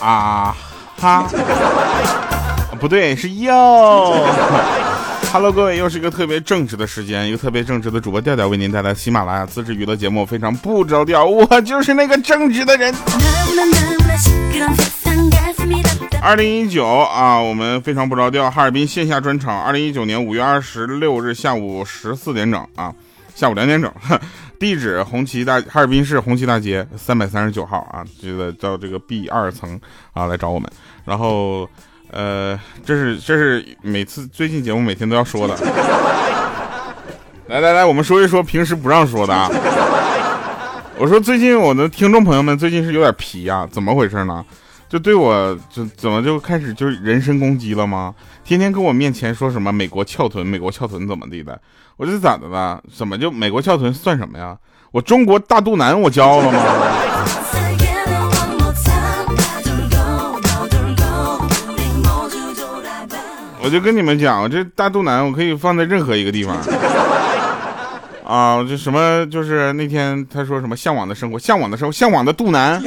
啊哈，不对，是哟。Hello，各位，又是一个特别正直的时间，一个特别正直的主播调调为您带来喜马拉雅自制娱乐节目，非常不着调，我就是那个正直的人。二零一九啊，我们非常不着调，哈尔滨线下专场，二零一九年五月二十六日下午十四点整啊，下午两点整，地址红旗大哈尔滨市红旗大街三百三十九号啊，记得到这个 B 二层啊来找我们，然后。呃，这是这是每次最近节目每天都要说的。来来来，我们说一说平时不让说的啊。我说最近我的听众朋友们最近是有点皮呀，怎么回事呢？就对我就怎么就开始就人身攻击了吗？天天跟我面前说什么美国翘臀，美国翘臀怎么地的？我这咋的了？怎么就美国翘臀算什么呀？我中国大肚腩我骄傲了吗？我就跟你们讲，这大肚腩我可以放在任何一个地方啊！这什么就是那天他说什么向往的生活，向往的生活，向往的肚腩，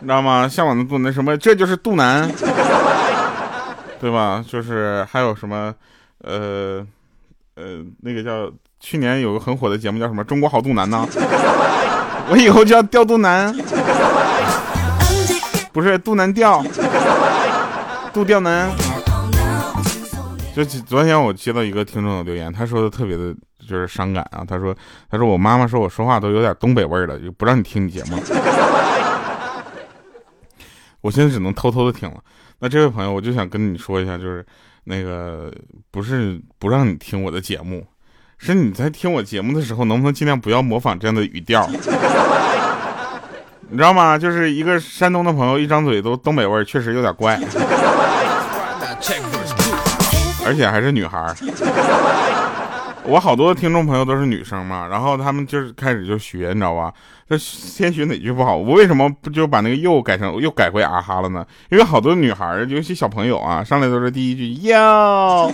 你知道吗？向往的肚腩什么？这就是肚腩，对吧？就是还有什么呃呃那个叫去年有个很火的节目叫什么《中国好肚腩》呢？我以后就要吊肚腩，不是肚腩吊。肚吊男，就昨天我接到一个听众的留言，他说的特别的，就是伤感啊。他说，他说我妈妈说我说话都有点东北味儿了，就不让你听你节目。我现在只能偷偷的听了。那这位朋友，我就想跟你说一下，就是那个不是不让你听我的节目，是你在听我节目的时候，能不能尽量不要模仿这样的语调？你知道吗？就是一个山东的朋友，一张嘴都东北味儿，确实有点怪。而且还是女孩儿。我好多听众朋友都是女生嘛，然后他们就是开始就学，你知道吧？这先学哪句不好？我为什么不就把那个又改成又改回啊哈了呢？因为好多女孩，尤其小朋友啊，上来都是第一句哟。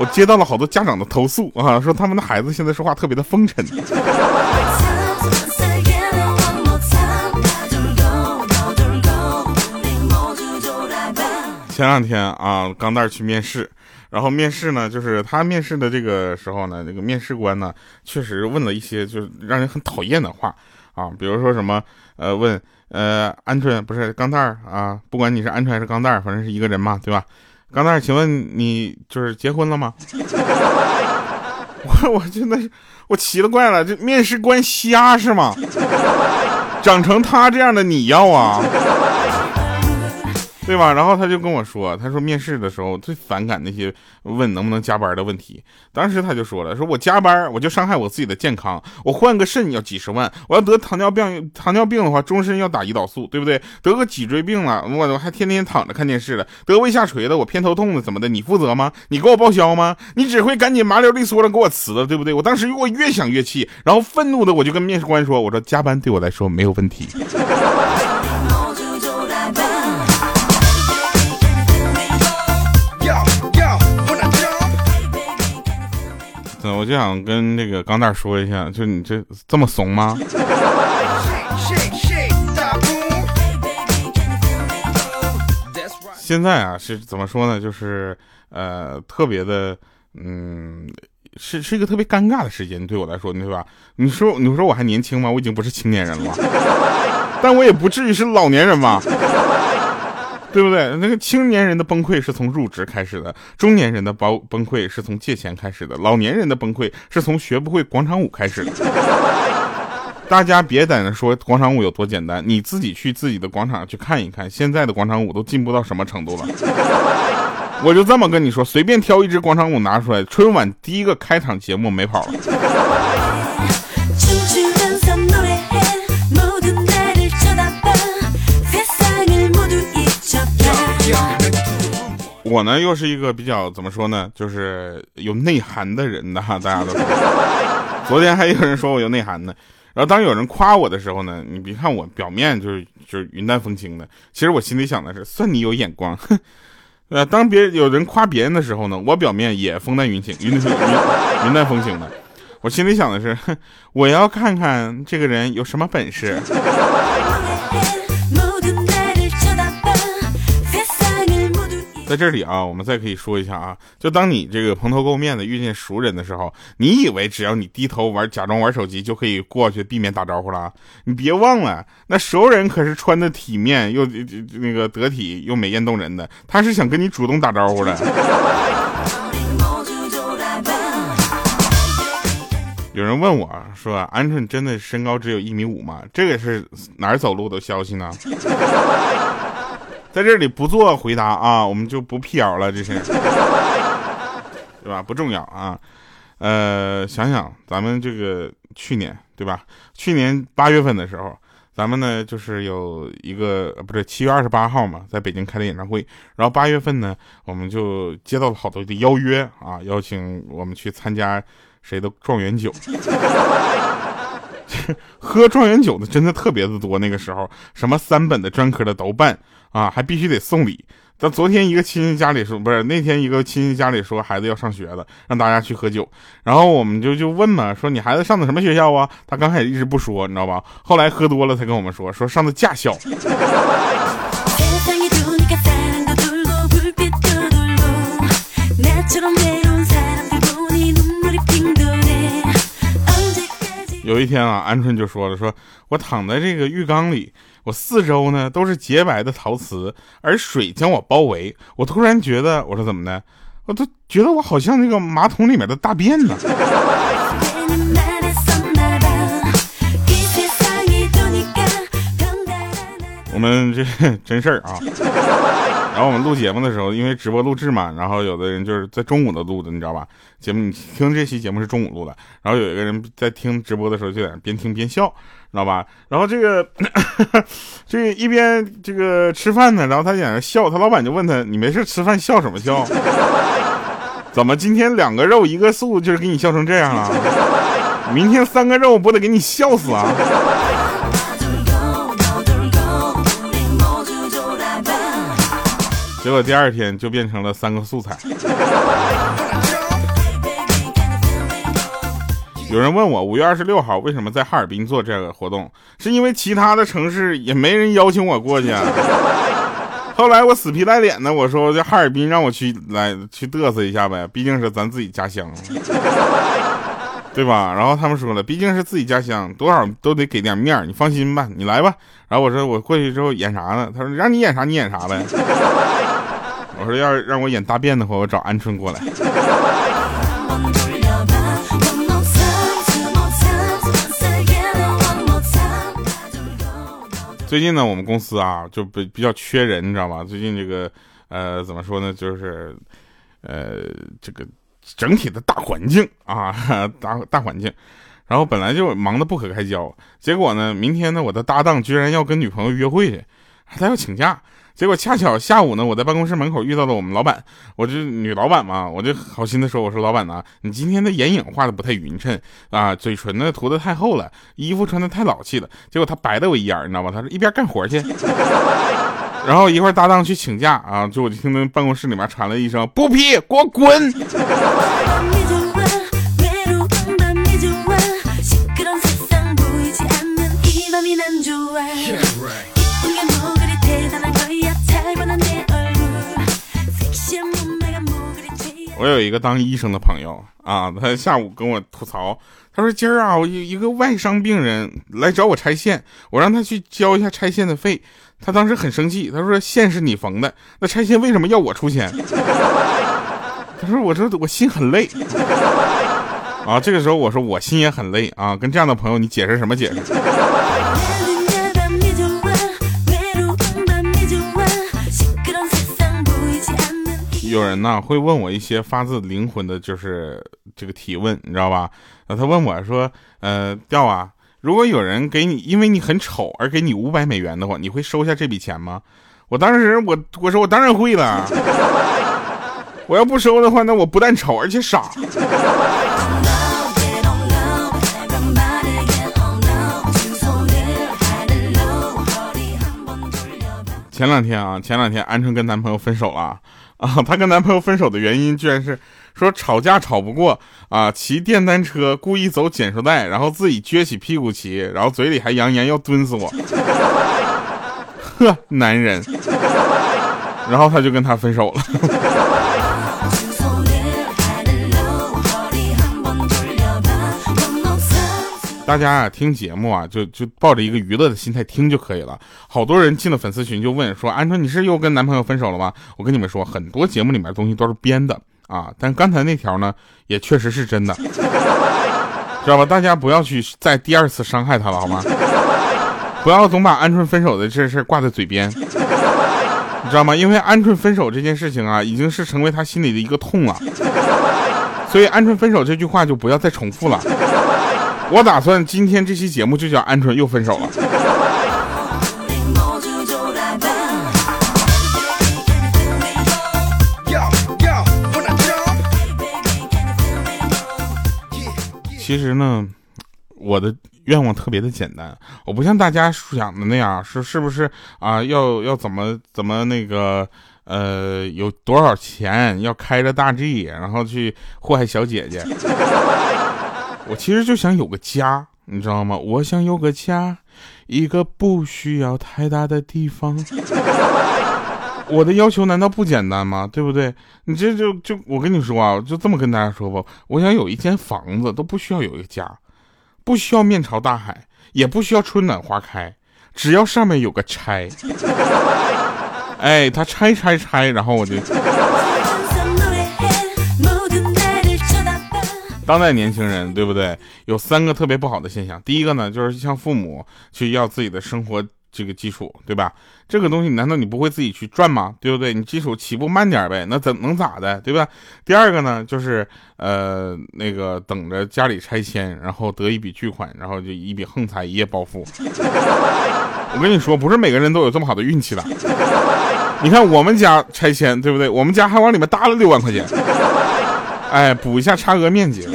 我接到了好多家长的投诉啊，说他们的孩子现在说话特别的风尘。前两天啊，钢蛋去面试，然后面试呢，就是他面试的这个时候呢，那个面试官呢，确实问了一些就是让人很讨厌的话啊，比如说什么呃，问呃，鹌鹑不是钢蛋儿啊，不管你是鹌鹑还是钢蛋儿，反正是一个人嘛，对吧？钢蛋儿，请问你就是结婚了吗？我我真的是我奇了怪了，这面试官瞎是吗？长成他这样的你要啊？对吧？然后他就跟我说，他说面试的时候最反感那些问能不能加班的问题。当时他就说了，说我加班我就伤害我自己的健康，我换个肾要几十万，我要得糖尿病，糖尿病的话终身要打胰岛素，对不对？得个脊椎病了，我还天天躺着看电视了，得胃下垂的，我偏头痛的怎么的？你负责吗？你给我报销吗？你只会赶紧麻溜利索的给我辞了，对不对？我当时我越想越气，然后愤怒的我就跟面试官说，我说加班对我来说没有问题。我就想跟那个钢蛋说一下，就你这这么怂吗？现在啊，是怎么说呢？就是呃，特别的，嗯，是是一个特别尴尬的时间，对我来说，对吧？你说你说我还年轻吗？我已经不是青年人了，但我也不至于是老年人吧？对不对？那个青年人的崩溃是从入职开始的，中年人的崩崩溃是从借钱开始的，老年人的崩溃是从学不会广场舞开始的。大家别在那说广场舞有多简单，你自己去自己的广场去看一看，现在的广场舞都进步到什么程度了。我就这么跟你说，随便挑一支广场舞拿出来，春晚第一个开场节目没跑了。我呢，又是一个比较怎么说呢，就是有内涵的人的哈，大家都知道。昨天还有人说我有内涵呢，然后当有人夸我的时候呢，你别看我表面就是就是云淡风轻的，其实我心里想的是，算你有眼光，呃，当别有人夸别人的时候呢，我表面也风淡云轻，云云云淡风轻的。我心里想的是，我要看看这个人有什么本事。在这里啊，我们再可以说一下啊，就当你这个蓬头垢面的遇见熟人的时候，你以为只要你低头玩，假装玩手机就可以过去避免打招呼了？你别忘了，那熟人可是穿的体面又那个得体又美艳动人的，他是想跟你主动打招呼的。有人问我说：“鹌鹑真的身高只有一米五吗？”这个是哪儿走路的消息呢？在这里不做回答啊，我们就不辟谣了，这是，对吧？不重要啊。呃，想想咱们这个去年，对吧？去年八月份的时候，咱们呢就是有一个，不是七月二十八号嘛，在北京开的演唱会。然后八月份呢，我们就接到了好多的邀约啊，邀请我们去参加谁的状元酒。喝状元酒的真的特别的多，那个时候什么三本的专科的都办啊，还必须得送礼。咱昨天一个亲戚家里说，不是那天一个亲戚家里说孩子要上学了，让大家去喝酒。然后我们就就问嘛，说你孩子上的什么学校啊？他刚开始一直不说，你知道吧？后来喝多了才跟我们说，说上的驾校。有一天啊，鹌鹑就说了：“说我躺在这个浴缸里，我四周呢都是洁白的陶瓷，而水将我包围。我突然觉得，我说怎么的？我都觉得我好像那个马桶里面的大便呢。”我们这 真事儿啊。然后我们录节目的时候，因为直播录制嘛，然后有的人就是在中午的录的，你知道吧？节目你听这期节目是中午录的，然后有一个人在听直播的时候就在边听边笑，知道吧？然后这个 这一边这个吃饭呢，然后他在那笑，他老板就问他：“你没事吃饭笑什么笑？怎么今天两个肉一个素，就是给你笑成这样了？明天三个肉不得给你笑死啊？”结果第二天就变成了三个素材。有人问我五月二十六号为什么在哈尔滨做这个活动，是因为其他的城市也没人邀请我过去。后来我死皮赖脸的我说这哈尔滨让我去来去嘚瑟一下呗，毕竟是咱自己家乡，对吧？然后他们说了，毕竟是自己家乡，多少都得给点面你放心吧，你来吧。然后我说我过去之后演啥呢？他说让你演啥你演啥呗。我说要让我演大便的话，我找鹌鹑过来。最近呢，我们公司啊就比比较缺人，你知道吧？最近这个呃怎么说呢？就是呃这个整体的大环境啊 大大环境，然后本来就忙得不可开交，结果呢，明天呢我的搭档居然要跟女朋友约会去，他要请假。结果恰巧下午呢，我在办公室门口遇到了我们老板，我就女老板嘛，我就好心的说，我说老板呐，你今天的眼影画的不太匀称啊，嘴唇呢涂的太厚了，衣服穿的太老气了。结果他白了我一眼，你知道吧？他说 一边干活去，然后一会儿搭档去请假啊，就我就听到办公室里面传来一声 不批，给我滚。我有一个当医生的朋友啊，他下午跟我吐槽，他说今儿啊，我有一个外伤病人来找我拆线，我让他去交一下拆线的费，他当时很生气，他说线是你缝的，那拆线为什么要我出钱？他说我这我心很累啊，这个时候我说我心也很累啊，跟这样的朋友你解释什么解释？有人呢会问我一些发自灵魂的，就是这个提问，你知道吧？那他问我说：“呃，调啊，如果有人给你，因为你很丑而给你五百美元的话，你会收下这笔钱吗？”我当时我我说我当然会了，我要不收的话，那我不但丑而且傻。前两天啊，前两天鹌鹑跟男朋友分手了啊，她跟男朋友分手的原因居然是说吵架吵不过啊，骑电单车故意走减速带，然后自己撅起屁股骑，然后嘴里还扬言要蹲死我，呵，男人，然后他就跟他分手了。大家啊，听节目啊，就就抱着一个娱乐的心态听就可以了。好多人进了粉丝群就问说：“鹌鹑，你是又跟男朋友分手了吗？”我跟你们说，很多节目里面东西都是编的啊。但刚才那条呢，也确实是真的，知道吧？大家不要去再第二次伤害他了，好吗？不要总把鹌鹑分手的这事挂在嘴边，你知道吗？因为鹌鹑分手这件事情啊，已经是成为他心里的一个痛了。所以鹌鹑分手这句话就不要再重复了。我打算今天这期节目就叫鹌鹑又分手了。其实呢，我的愿望特别的简单，我不像大家想的那样，是是不是啊？要要怎么怎么那个呃，有多少钱？要开着大 G，然后去祸害小姐姐。我其实就想有个家，你知道吗？我想有个家，一个不需要太大的地方。我的要求难道不简单吗？对不对？你这就就我跟你说啊，就这么跟大家说吧。我想有一间房子，都不需要有一个家，不需要面朝大海，也不需要春暖花开，只要上面有个拆。哎，他拆拆拆，然后我就。当代年轻人对不对？有三个特别不好的现象。第一个呢，就是向父母去要自己的生活这个基础，对吧？这个东西难道你不会自己去赚吗？对不对？你基础起步慢点呗，那怎能咋的，对吧？第二个呢，就是呃那个等着家里拆迁，然后得一笔巨款，然后就一笔横财，一夜暴富。我跟你说，不是每个人都有这么好的运气的。你看我们家拆迁，对不对？我们家还往里面搭了六万块钱。哎，补一下差额面积。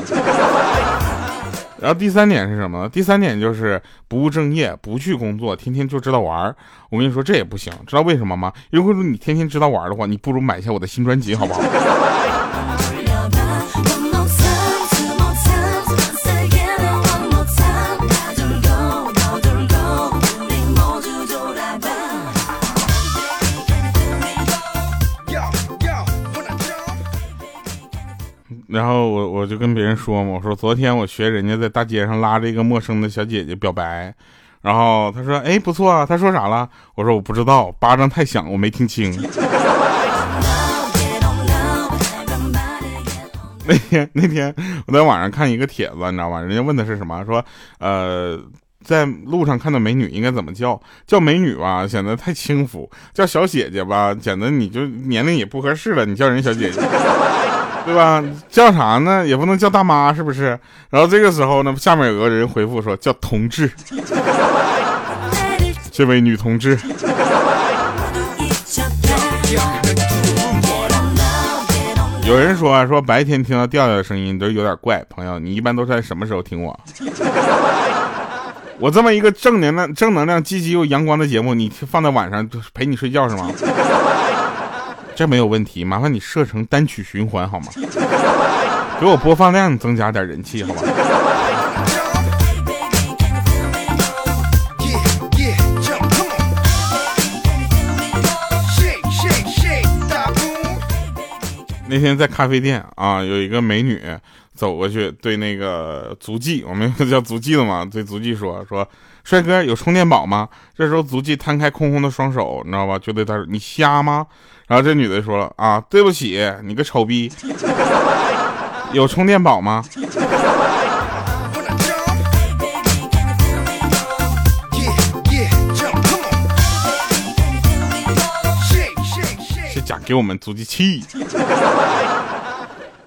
然后第三点是什么呢？第三点就是不务正业，不去工作，天天就知道玩我跟你说，这也不行，知道为什么吗？如果说你天天知道玩的话，你不如买一下我的新专辑，好不好？然后我我就跟别人说嘛，我说昨天我学人家在大街上拉着一个陌生的小姐姐表白，然后他说哎不错啊，他说啥了？我说我不知道，巴掌太响，我没听清。那天那天我在网上看一个帖子，你知道吧？人家问的是什么？说呃在路上看到美女应该怎么叫？叫美女吧显得太轻浮，叫小姐姐吧显得你就年龄也不合适了，你叫人小姐姐。对吧？叫啥呢？也不能叫大妈，是不是？然后这个时候呢，下面有个人回复说叫同志，这位女同志。有人说啊说白天听到调调的声音都有点怪，朋友，你一般都在什么时候听我？我这么一个正能量、正能量、积极又阳光的节目，你放在晚上陪你睡觉是吗？这没有问题，麻烦你设成单曲循环好吗？给我播放量增加点人气，好吧？那天在咖啡店啊，有一个美女走过去，对那个足迹，我们叫足迹的嘛，对足迹说 说，帅哥有充电宝吗？这时候足迹摊开空空的双手，你知道吧？就对他说，你瞎吗？然后这女的说了啊，对不起，你个丑逼，有充电宝吗？是假给我们足迹气。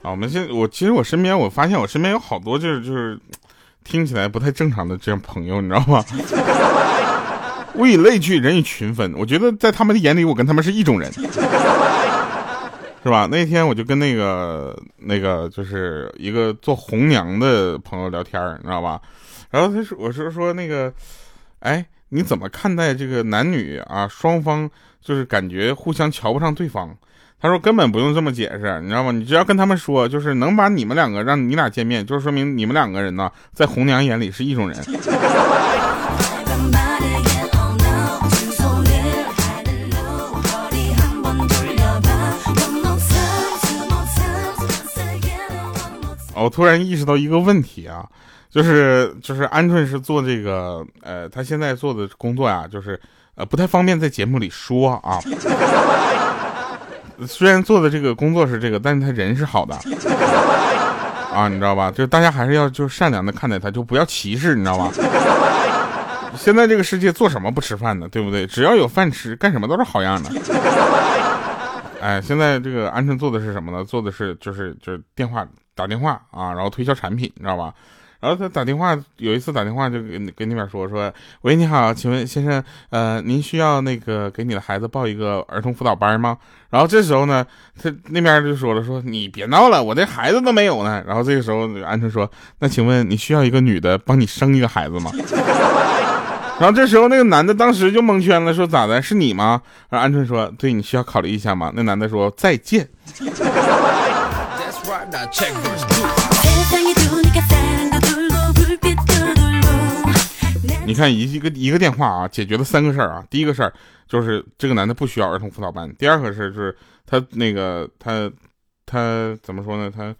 啊，我们现我其实我身边我发现我身边有好多就是就是听起来不太正常的这样朋友，你知道吗？物以类聚，人以群分。我觉得在他们的眼里，我跟他们是一种人，是吧？那天我就跟那个那个就是一个做红娘的朋友聊天，你知道吧？然后他说：“我是说那个，哎，你怎么看待这个男女啊双方就是感觉互相瞧不上对方。他说根本不用这么解释，你知道吗？你只要跟他们说，就是能把你们两个让你俩见面，就是说明你们两个人呢，在红娘眼里是一种人。我突然意识到一个问题啊，就是就是鹌鹑是做这个，呃，他现在做的工作呀，就是呃不太方便在节目里说啊。虽然做的这个工作是这个，但是他人是好的啊，你知道吧？就大家还是要就是善良的看待他，就不要歧视，你知道吧？现在这个世界做什么不吃饭呢？对不对？只要有饭吃，干什么都是好样的。哎，现在这个鹌鹑做的是什么呢？做的是就是就是电话。打电话啊，然后推销产品，你知道吧？然后他打电话，有一次打电话就跟跟那边说说，喂，你好，请问先生，呃，您需要那个给你的孩子报一个儿童辅导班吗？然后这时候呢，他那边就说了，说你别闹了，我这孩子都没有呢。然后这个时候，鹌鹑说，那请问你需要一个女的帮你生一个孩子吗？然后这时候那个男的当时就蒙圈了，说咋的？是你吗？然后鹌鹑说，对，你需要考虑一下吗？那男的说，再见。你看一一个一个电话啊，解决了三个事儿啊。第一个事儿就是这个男的不需要儿童辅导班。第二个事儿就是他那个他他怎么说呢？他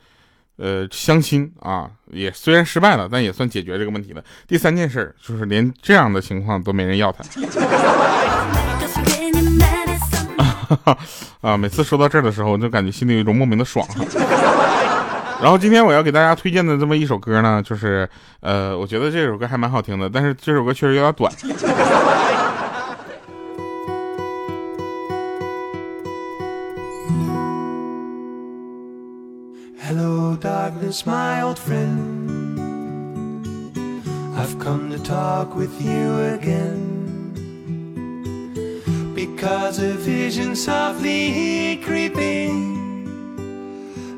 呃相亲啊，也虽然失败了，但也算解决这个问题了。第三件事就是连这样的情况都没人要他。啊，每次说到这儿的时候，就感觉心里有一种莫名的爽。然后今天我要给大家推荐的这么一首歌呢，就是呃，我觉得这首歌还蛮好听的，但是这首歌确实有点短。Hello, darkness, my old friend. I've come to talk with you again. Because a vision softly creeping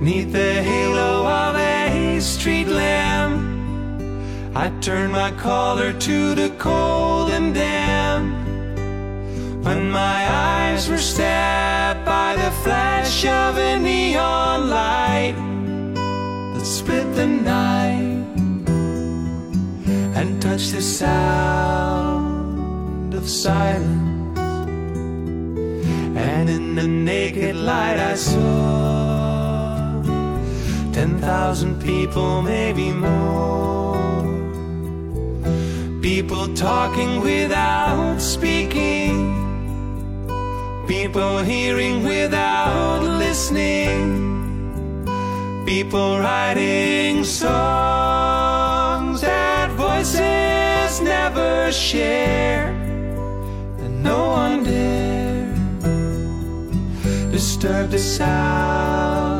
Neath the halo of a street lamp I turned my collar to the cold and damp. When my eyes were stabbed by the flash of a neon light That split the night And touched the sound of silence. And in the naked light I saw Ten thousand people, maybe more. People talking without speaking. People hearing without listening. People writing songs that voices never share. And no one dare disturb the sound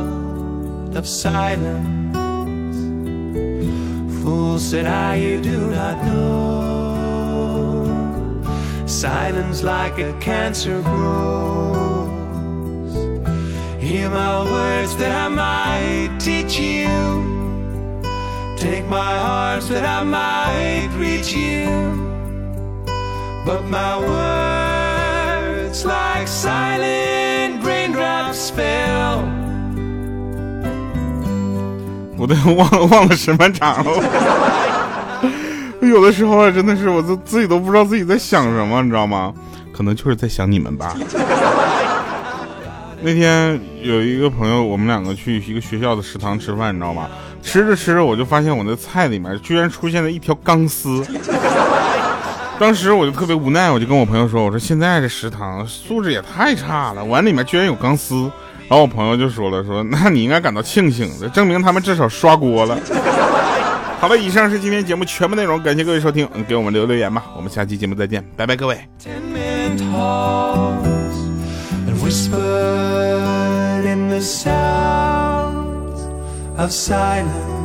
of silence. Fool said I, you do not know. Silence like a cancer grows. Hear my words that I might teach you. Take my arms that I might reach you. But my words like silent raindrops fell 我都忘忘了什么场了。有的时候，真的是我都自己都不知道自己在想什么，你知道吗？可能就是在想你们吧。那天有一个朋友，我们两个去一个学校的食堂吃饭，你知道吗？吃着吃着，我就发现我的菜里面居然出现了一条钢丝。当时我就特别无奈，我就跟我朋友说：“我说现在这食堂素质也太差了，碗里面居然有钢丝。”然后我朋友就说了：“说那你应该感到庆幸，这证明他们至少刷锅了。”好了，以上是今天节目全部内容，感谢各位收听，给我们留留言吧，我们下期节目再见，拜拜，各位。whispered in the sounds of silence.